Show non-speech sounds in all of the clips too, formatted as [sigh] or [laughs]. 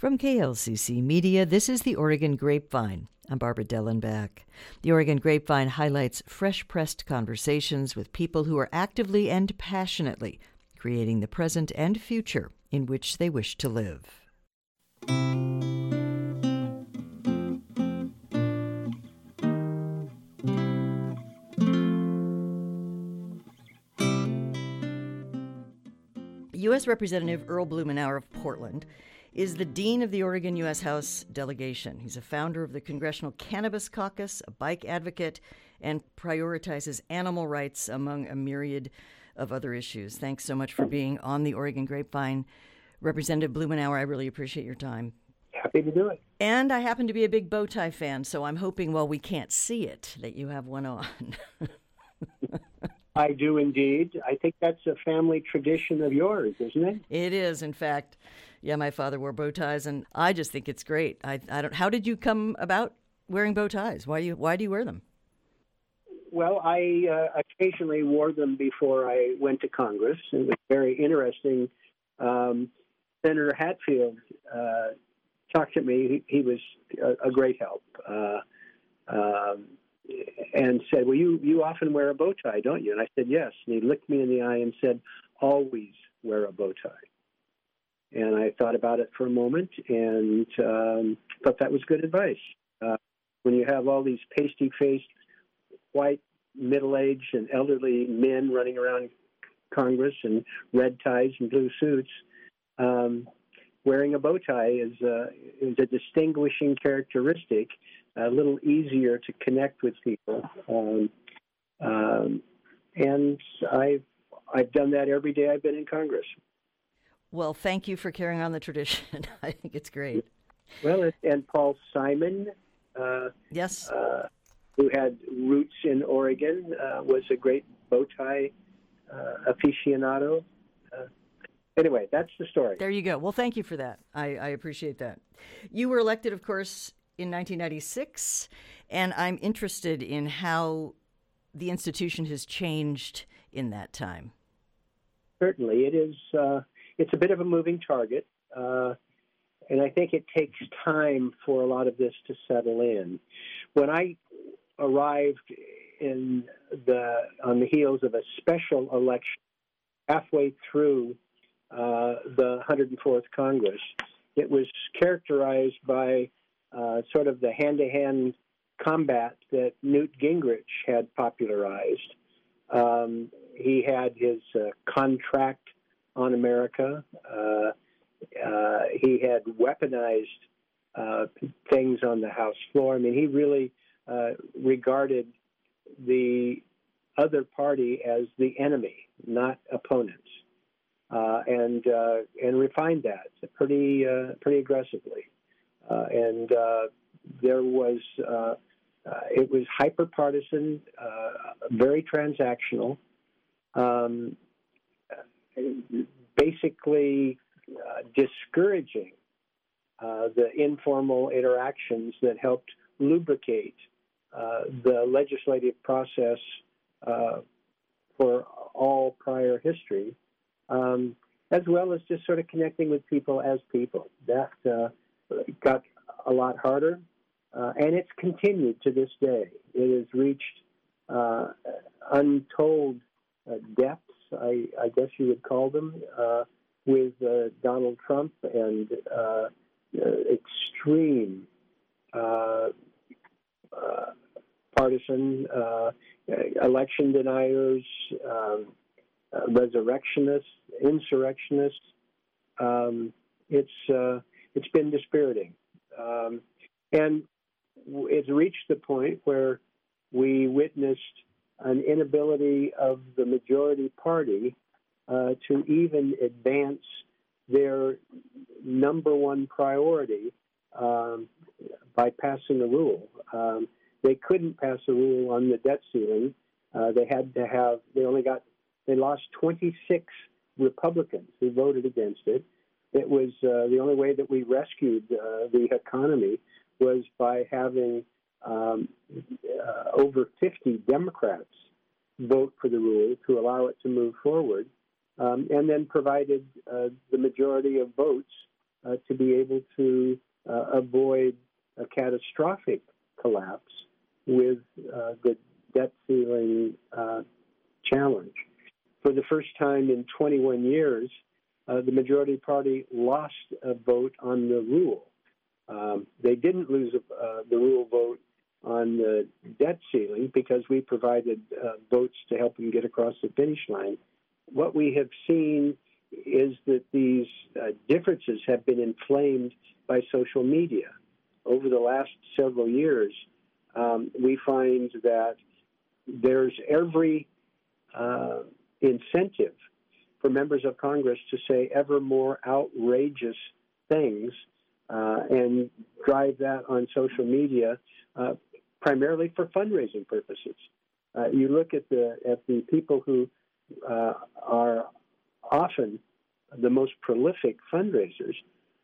From KLCC Media, this is the Oregon Grapevine. I'm Barbara Dellenback. The Oregon Grapevine highlights fresh pressed conversations with people who are actively and passionately creating the present and future in which they wish to live. U.S. Representative Earl Blumenauer of Portland is the Dean of the Oregon U.S. House delegation. He's a founder of the Congressional Cannabis Caucus, a bike advocate, and prioritizes animal rights among a myriad of other issues. Thanks so much for being on the Oregon Grapevine. Representative Blumenauer, I really appreciate your time. Happy to do it. And I happen to be a big bow tie fan, so I'm hoping while we can't see it that you have one on. [laughs] I do indeed. I think that's a family tradition of yours, isn't it? It is, in fact. Yeah, my father wore bow ties, and I just think it's great. I, I don't. How did you come about wearing bow ties? Why you Why do you wear them? Well, I uh, occasionally wore them before I went to Congress. It was very interesting. Um, Senator Hatfield uh, talked to me. He, he was a, a, great help. Uh, um, and said, "Well, you you often wear a bow tie, don't you?" And I said, "Yes." And he looked me in the eye and said, "Always wear a bow tie." And I thought about it for a moment and um, thought that was good advice. Uh, when you have all these pasty-faced, white, middle-aged, and elderly men running around Congress in red ties and blue suits, um, wearing a bow tie is uh, is a distinguishing characteristic a little easier to connect with people. Um, um, and I've I've done that every day I've been in Congress. Well, thank you for carrying on the tradition. [laughs] I think it's great. Well, and Paul Simon, uh, yes, uh, who had roots in Oregon, uh, was a great bow tie uh, aficionado. Uh, anyway, that's the story. There you go. Well, thank you for that. I, I appreciate that. You were elected, of course, in 1996, and I'm interested in how the institution has changed in that time. Certainly, it is. It's a bit of a moving target, uh, and I think it takes time for a lot of this to settle in. When I arrived in the on the heels of a special election halfway through uh, the 104th Congress, it was characterized by uh, sort of the hand to hand combat that Newt Gingrich had popularized. Um, he had his uh, contract on America. Uh, uh, he had weaponized uh, things on the House floor. I mean, he really uh, regarded the other party as the enemy, not opponents, uh, and and refined that pretty pretty aggressively. Uh, and uh, there was uh, it was hyper partisan, very transactional, um, basically discouraging the informal interactions that helped lubricate uh, the legislative process uh, for all prior history, um, as well as just sort of connecting with people as people. That uh, got a lot harder, uh, and it's continued to this day. It has reached uh, untold uh, depths, I, I, guess you would call them, uh, with uh, Donald Trump and uh, extreme partisan election deniers, um, resurrectionists, insurrectionists. Um, it's it's been dispiriting. Um, and it's reached the point where we witnessed an inability of the majority party uh, to even advance their number one priority um, by passing a rule. Um, they couldn't pass a rule on the debt ceiling. Uh, they had to have, they only got, they lost 26 Republicans who voted against it. It was uh, the only way that we rescued uh, the economy was by having um, uh, over 50 Democrats vote for the rule to allow it to move forward, um, and then provided uh, the majority of votes uh, to be able to uh, avoid a catastrophic collapse with uh, the debt ceiling uh, challenge. For the first time in 21 years, the majority party lost a vote on the rule. Um, they didn't lose the rule vote on the debt ceiling because we provided uh, votes to help them get across the finish line. What we have seen is that these uh, differences have been inflamed by social media. Over the last several years, um, we find that there's every uh, incentive for members of Congress to say ever more outrageous things uh, and drive that on social media, uh, primarily for fundraising purposes. Uh, you look at the at the people who uh, are often the most prolific fundraisers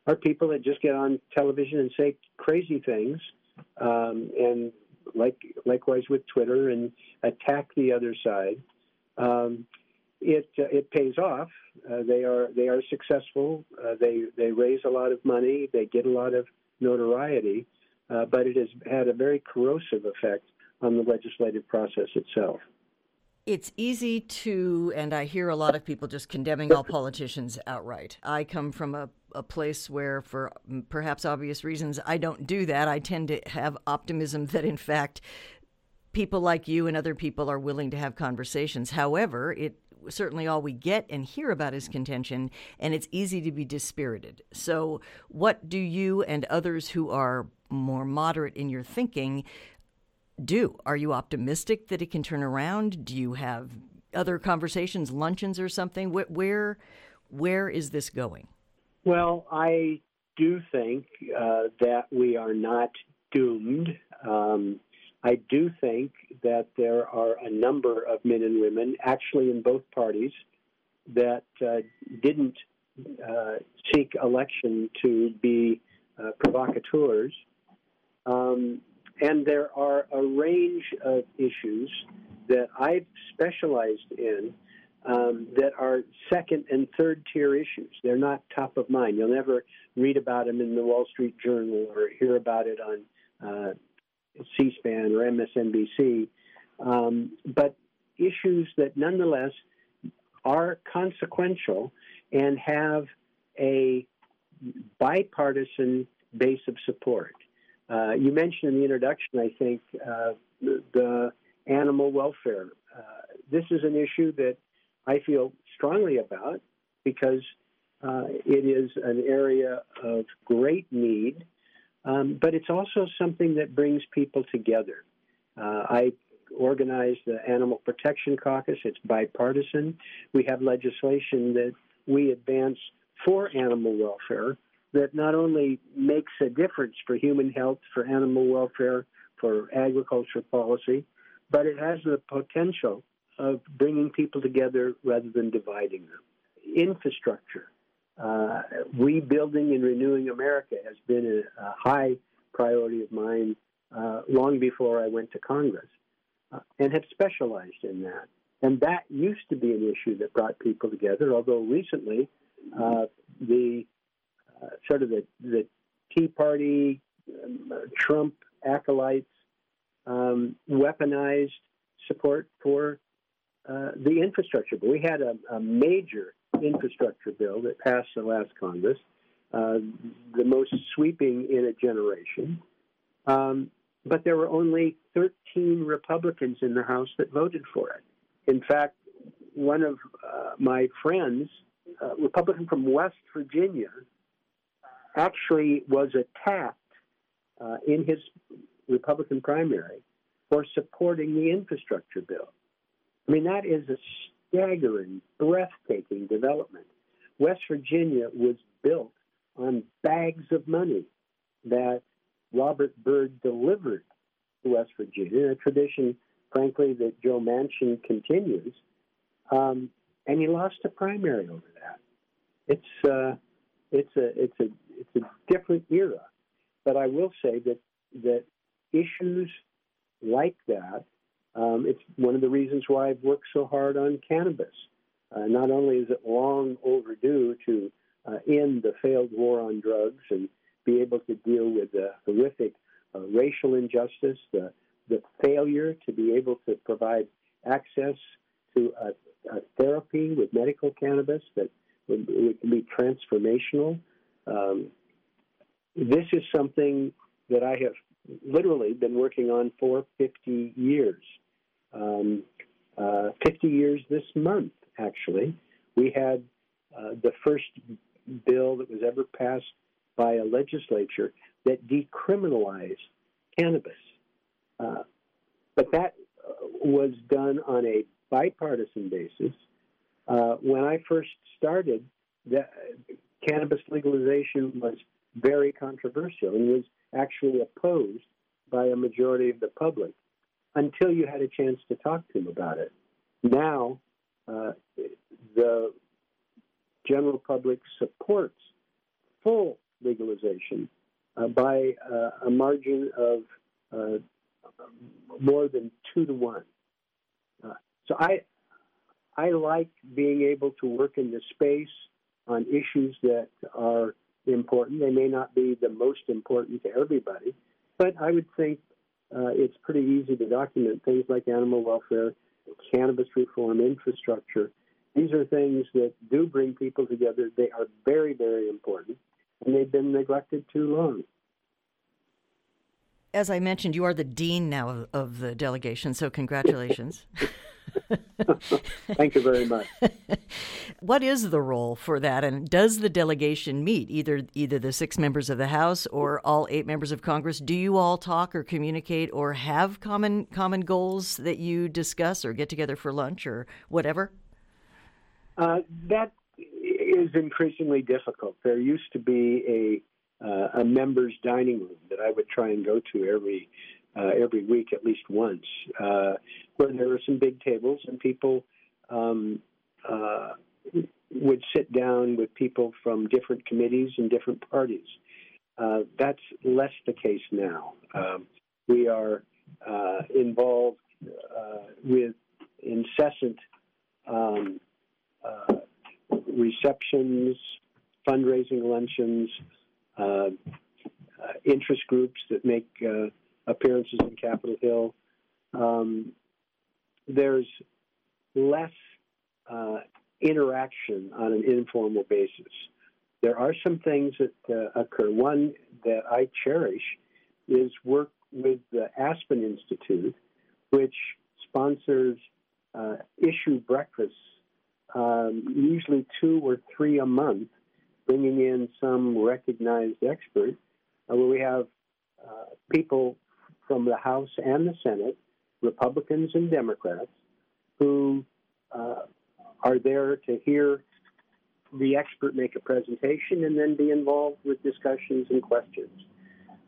are people that just get on television and say crazy things, um, and like likewise with Twitter and attack the other side. Um, it uh, it pays off. Uh, they are they are successful. Uh, they they raise a lot of money. They get a lot of notoriety, uh, but it has had a very corrosive effect on the legislative process itself. It's easy to, and I hear a lot of people just condemning all politicians outright. I come from a, a place where, for perhaps obvious reasons, I don't do that. I tend to have optimism that, in fact, people like you and other people are willing to have conversations. However, it certainly all we get and hear about is contention, and it's easy to be dispirited. So, what do you and others who are more moderate in your thinking do? Are you optimistic that it can turn around? Do you have other conversations, luncheons, or something? Where, where is this going? Well, I do think uh, that we are not doomed. Um, I do think that there are a number of men and women, actually in both parties, that uh, didn't uh, seek election to be uh, provocateurs. Um, and there are a range of issues that I've specialized in um, that are second and third tier issues. They're not top of mind. You'll never read about them in the Wall Street Journal or hear about it on uh, C-SPAN or MSNBC, um, but issues that nonetheless are consequential and have a bipartisan base of support. Uh, you mentioned in the introduction, I think, uh, the, the, animal welfare. Uh, this is an issue that I feel strongly about because uh, it is an area of great need um, but it's also something that brings people together. Uh, I organize the Animal Protection Caucus. It's bipartisan. We have legislation that we advance for animal welfare that not only makes a difference for human health, for animal welfare, for agriculture policy, but it has the potential of bringing people together rather than dividing them. Infrastructure uh, rebuilding and renewing America has been a, a high priority of mine uh, long before I went to Congress uh, and have specialized in that. And that used to be an issue that brought people together, although recently uh, the sort of the, the Tea Party, um, Trump acolytes um, weaponized support for uh, the infrastructure. But we had a, a major infrastructure bill that passed the last Congress, uh, the most sweeping in a generation. Um, but there were only 13 Republicans in the House that voted for it. In fact, one of uh, my friends, a Republican from West Virginia, actually was attacked uh, in his Republican primary for supporting the infrastructure bill. I mean, that is a staggering, breathtaking development. West Virginia was built on bags of money that Robert Byrd delivered to West Virginia, a tradition, frankly, that Joe Manchin continues. Um, and he lost a primary over that. It's uh, it's a it's a it's a different era, but I will say that that issues like that um, it's one of the reasons why I've worked so hard on cannabis. Uh, not only is it long overdue to uh, end the failed war on drugs and be able to deal with the horrific uh, racial injustice, the, the failure to be able to provide access to a, a therapy with medical cannabis that would, would be transformational. Um, this is something that I have literally been working on for 50 years. Um, uh, 50 years this month, actually. We had uh, the first bill that was ever passed by a legislature that decriminalized cannabis. Uh, but that uh, was done on a bipartisan basis. Uh, when I first started, the, cannabis legalization was very controversial and was actually opposed by a majority of the public until you had a chance to talk to them about it. Now, uh, the general public supports full legalization uh, by uh, a margin of uh, more than two to one. Uh, so I, I like being able to work in this space on issues that are important. They may not be the most important to everybody, but I would think uh, it's pretty easy to document things like animal welfare, cannabis reform, infrastructure. These are things that do bring people together. They are very, very important, and they've been neglected too long. As I mentioned, you are the dean now of, of the delegation, so congratulations. [laughs] [laughs] Thank you very much. [laughs] what is the role for that, and does the delegation meet either either the six members of the House or all eight members of Congress? Do you all talk or communicate or have common common goals that you discuss or get together for lunch or whatever? Uh, that is increasingly difficult. There used to be a uh, a members' dining room that I would try and go to every uh, every week at least once, uh, where there were some big tables and people um, uh, would sit down with people from different committees and different parties. Uh, that's less the case now. Um, we are uh, involved uh, with incessant um, receptions, fundraising luncheons, interest groups that make appearances in Capitol Hill. Um, there's less uh, interaction on an informal basis. There are some things that uh, occur. One that I cherish is work with the Aspen Institute, which sponsors uh, issue breakfasts, um, usually two or three a month, bringing in some recognized expert, uh, where we have uh, people from the House and the Senate, Republicans and Democrats, who uh, are there to hear the expert make a presentation and then be involved with discussions and questions.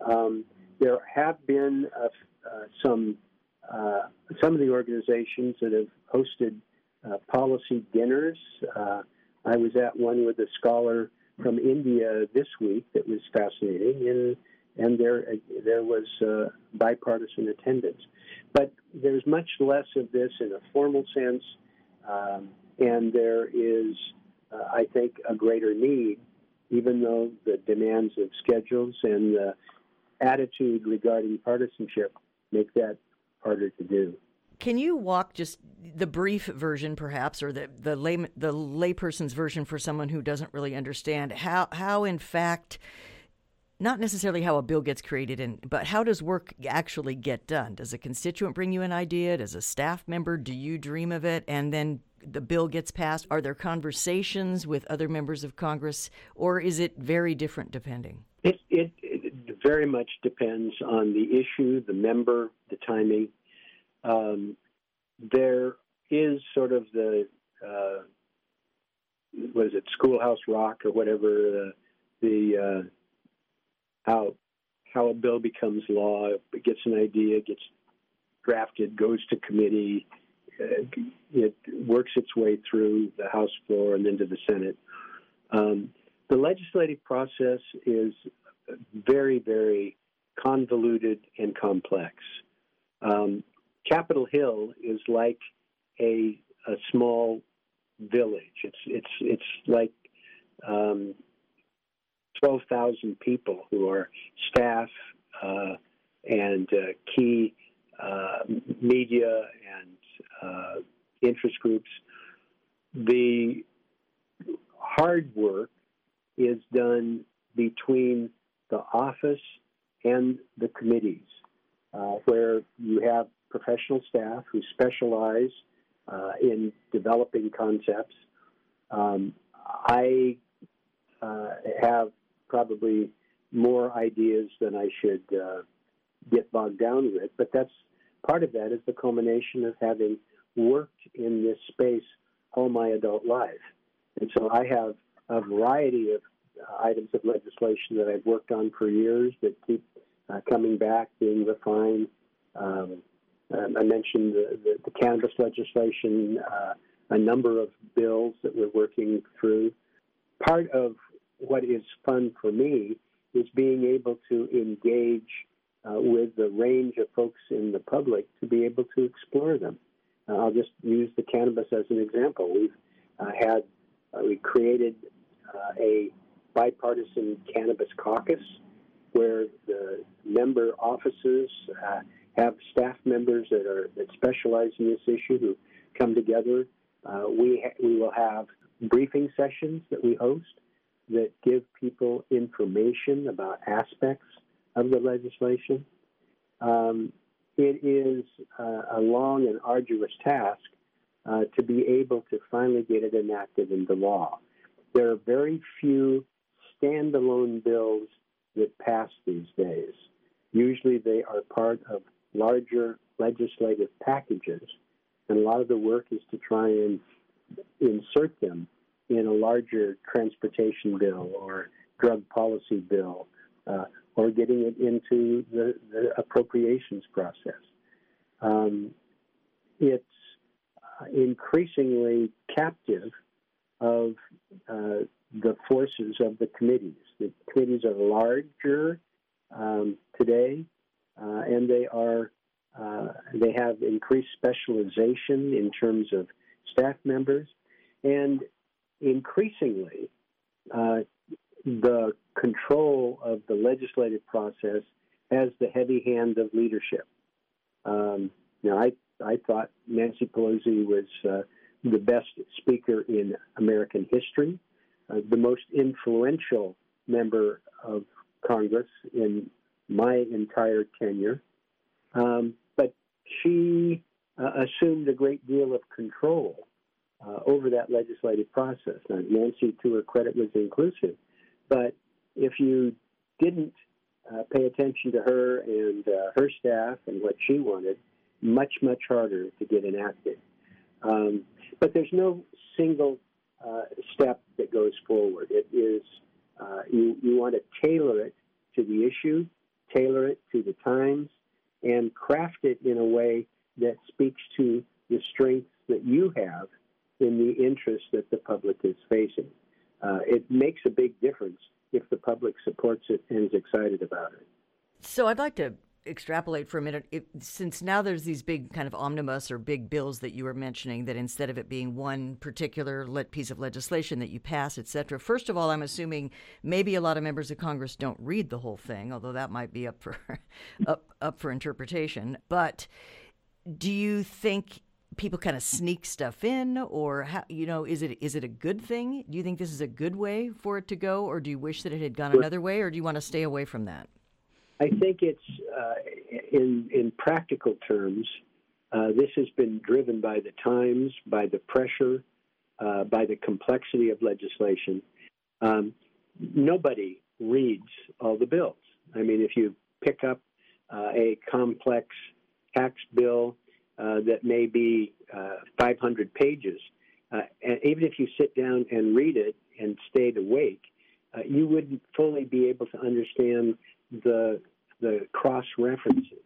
Um, there have been uh, uh, some uh, some of the organizations that have hosted uh, policy dinners. Uh, I was at one with a scholar from India this week that was fascinating, and and there there was uh, bipartisan attendance. But there's much less of this in a formal sense, um, and there is, uh, I think, a greater need, even though the demands of schedules and the attitude regarding partisanship make that harder to do. Can you walk just the brief version, perhaps, or the the lay the layperson's version for someone who doesn't really understand how how in fact not necessarily how a bill gets created and but how does work actually get done? Does a constituent bring you an idea? Does a staff member do you dream of it? And then the bill gets passed. Are there conversations with other members of congress or is it very different depending? It, it, it very much depends on the issue the member the timing. Um, there is sort of the uh, it schoolhouse rock or whatever uh, the uh, how how a bill becomes law. It gets an idea, gets drafted, goes to committee, uh, it works its way through the House floor and then to the Senate. Um, the legislative process is very, very convoluted and complex. Um, Capitol Hill is like a, a small village. It's it's it's like um, 12,000 people who are staff uh, and uh, key uh, media and uh, interest groups. The hard work is done between the office and the committees, uh, where you have professional staff who specialize in developing concepts. Um, I uh, have probably more ideas than I should uh, get bogged down with, but that's part of that is the culmination of having worked in this space all my adult life. And so I have a variety of uh, items of legislation that I've worked on for years that keep uh, coming back, being refined. Um, um, I mentioned the, the, the cannabis legislation, uh, a number of bills that we're working through. Part of what is fun for me is being able to engage uh, with the range of folks in the public to be able to explore them. Uh, I'll just use the cannabis as an example. We've uh, had uh, we created uh, a bipartisan cannabis caucus where the member offices uh, have staff members that are that specialize in this issue who come together. we ha- we will have briefing sessions that we host that give people information about aspects of the legislation. Um, it is uh, a long and arduous task uh, to be able to finally get it enacted into law. There are very few standalone bills that pass these days. Usually they are part of larger legislative packages, and a lot of the work is to try and insert them in a larger transportation bill or drug policy bill uh, or getting it into the, the appropriations process. Um, it's uh, increasingly captive of uh, the forces of the committees. The committees are larger um, today, uh, and they are uh, they have increased specialization in terms of staff members, and increasingly, uh, the control of the legislative process has the heavy hand of leadership. Um, now, I, I thought Nancy Pelosi was uh, the best speaker in American history, uh, the most influential member of Congress in my entire tenure. Um, but she uh, assumed a great deal of control uh, over that legislative process. Now, Nancy, to her credit, was inclusive, but if you didn't uh, pay attention to her and uh, her staff and what she wanted, much, much harder to get enacted. Um, but there's no single uh, step that goes forward. It is uh, you, you want to tailor it to the issue, tailor it to the times, and craft it in a way that speaks to the strengths that you have in the interest that the public is facing. Uh, it makes a big difference if the public supports it and is excited about it. So I'd like to extrapolate for a minute. If, since now there's these big kind of omnibus or big bills that you were mentioning, that instead of it being one particular piece of legislation that you pass, et cetera. First of all, I'm assuming maybe a lot of members of Congress don't read the whole thing, although that might be up for [laughs] up up for interpretation. But do you think people kind of sneak stuff in or how, you know is it is it a good thing? Do you think this is a good way for it to go or do you wish that it had gone another way or do you want to stay away from that? I think it's uh, in in practical terms uh, this has been driven by the times by the pressure uh, by the complexity of legislation. Um, nobody reads all the bills. I mean if you pick up uh, a complex tax bill that may be uh, 500 pages. Uh, and even if you sit down and read it and stayed awake, uh, you wouldn't fully be able to understand the the cross references.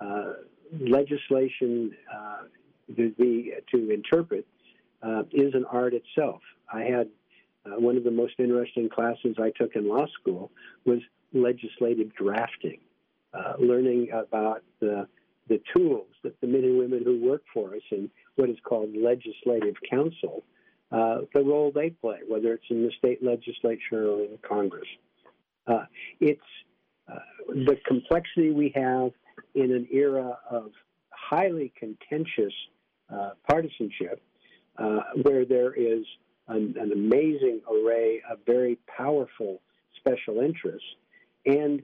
Uh, legislation to, be, to interpret is an art itself. I had one of the most interesting classes I took in law school was legislative drafting, learning about the the tools that the men and women who work for us in what is called legislative counsel, uh, the role they play, whether it's in the state legislature or in Congress. Uh, it's uh, the complexity we have in an era of highly contentious uh, partisanship, uh, where there is an, an, amazing array of very powerful special interests and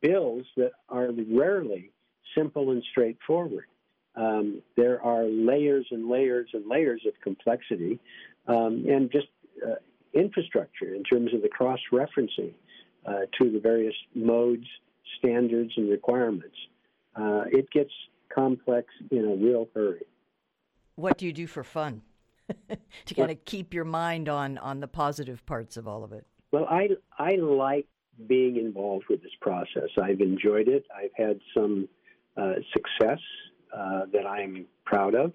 bills that are rarely simple and straightforward. Um, there are layers and layers and layers of complexity um, and just uh, infrastructure in terms of the cross referencing uh, to the various modes, standards, and requirements. Uh, it gets complex in a real hurry. What do you do for fun [laughs] to kind of keep your mind on on the positive parts of all of it? Well, I I like being involved with this process. I've enjoyed it. I've had some success uh, that I'm proud of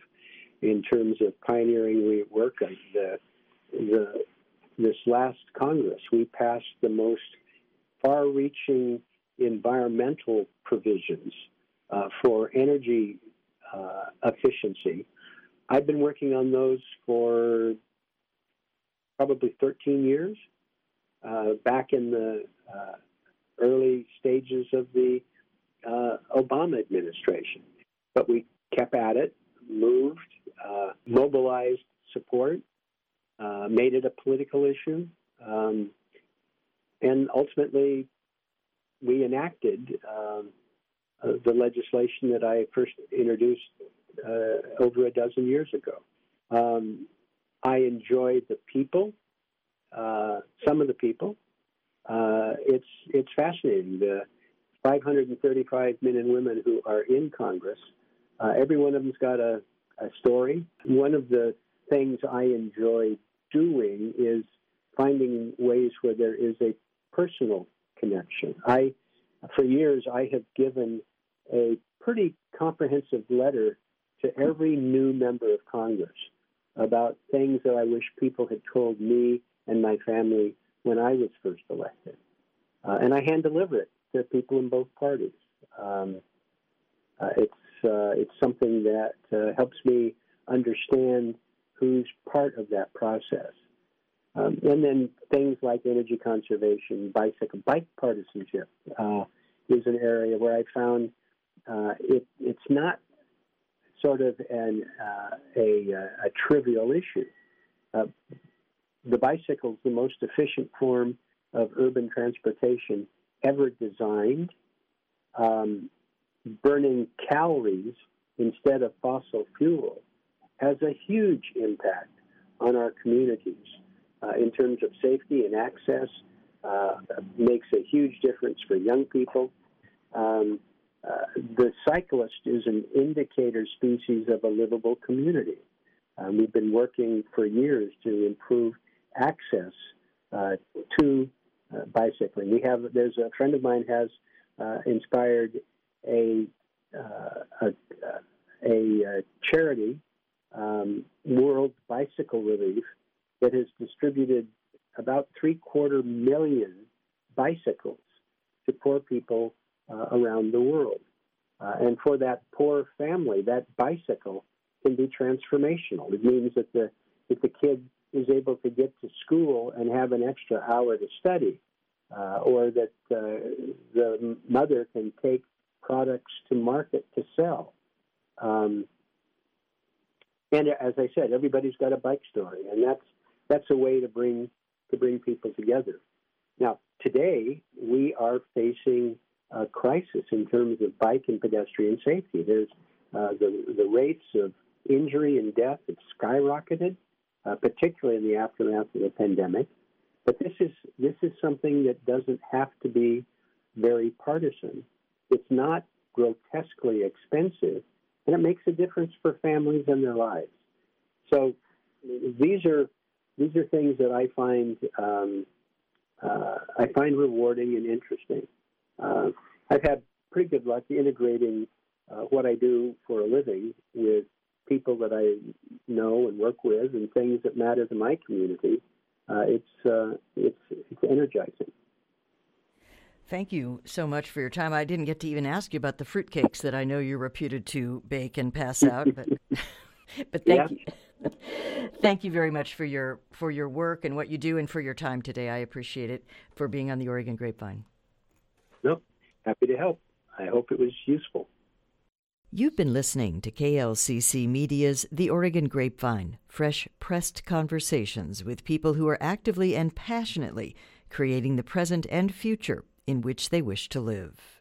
in terms of pioneering work. The, the, this last Congress, we passed the most far reaching environmental provisions uh, for energy uh, efficiency. I've been working on those for probably 13 years, uh, back in the uh, early stages of the uh, Obama administration. But we kept at it, moved, uh, mobilized support, made it a political issue. Um, and ultimately we enacted um, uh, the legislation that I first introduced uh, over a dozen years ago. Um, I enjoy the people, uh, some of the people. Uh, it's it's fascinating. The 535 men and women who are in Congress, uh, every one of them's got a, a story. One of the things I enjoy doing is finding ways where there is a personal connection. I, for years, I have given a pretty comprehensive letter to every new member of Congress about things that I wish people had told me and my family when I was first elected. Uh, and I hand deliver it to people in both parties. Um, uh, it's uh, it's something that uh, helps me understand who's part of that process. Um, and then things like energy conservation, bicycle, bike partisanship uh, is an area where I found uh, it, it's not sort of an, uh, a, a, trivial issue. The bicycle is the most efficient form of urban transportation ever designed. Um, burning calories instead of fossil fuel has a huge impact on our communities uh, in terms of safety and access. Uh, makes a huge difference for young people. Um, uh, the cyclist is an indicator species of a livable community. Um, we've been working for years to improve access uh, to uh, bicycling. We have there's a friend of mine has uh, inspired a a, a, charity, um, World Bicycle Relief, that has distributed about three quarter million bicycles to poor people uh, around the world. Uh, and for that poor family, that bicycle can be transformational. It means that the if the kid is able to get to school and have an extra hour to study, uh, or that uh, the mother can take products to market to sell. Um, and as I said, everybody's got a bike story, and that's that's a way to bring to bring people together. Now, today we are facing a crisis in terms of bike and pedestrian safety. There's uh, the the rates of injury and death have skyrocketed, uh, particularly in the aftermath of the pandemic. But this is this is something that doesn't have to be very partisan. It's not grotesquely expensive, and it makes a difference for families and their lives. So these are these are things that I find um, uh, I find rewarding and interesting. Uh, I've had pretty good luck integrating uh, what I do for a living with people that I know and work with, and things that matter to my community. Uh, it's uh, it's it's energizing. Thank you so much for your time. I didn't get to even ask you about the fruitcakes that I know you're reputed to bake and pass out, but [laughs] but thank yeah. you [laughs] Thank you very much for your for your work and what you do and for your time today. I appreciate it for being on the Oregon Grapevine. No, happy to help. I hope it was useful. You've been listening to KLCC Media's The Oregon Grapevine, fresh pressed conversations with people who are actively and passionately creating the present and future in which they wish to live.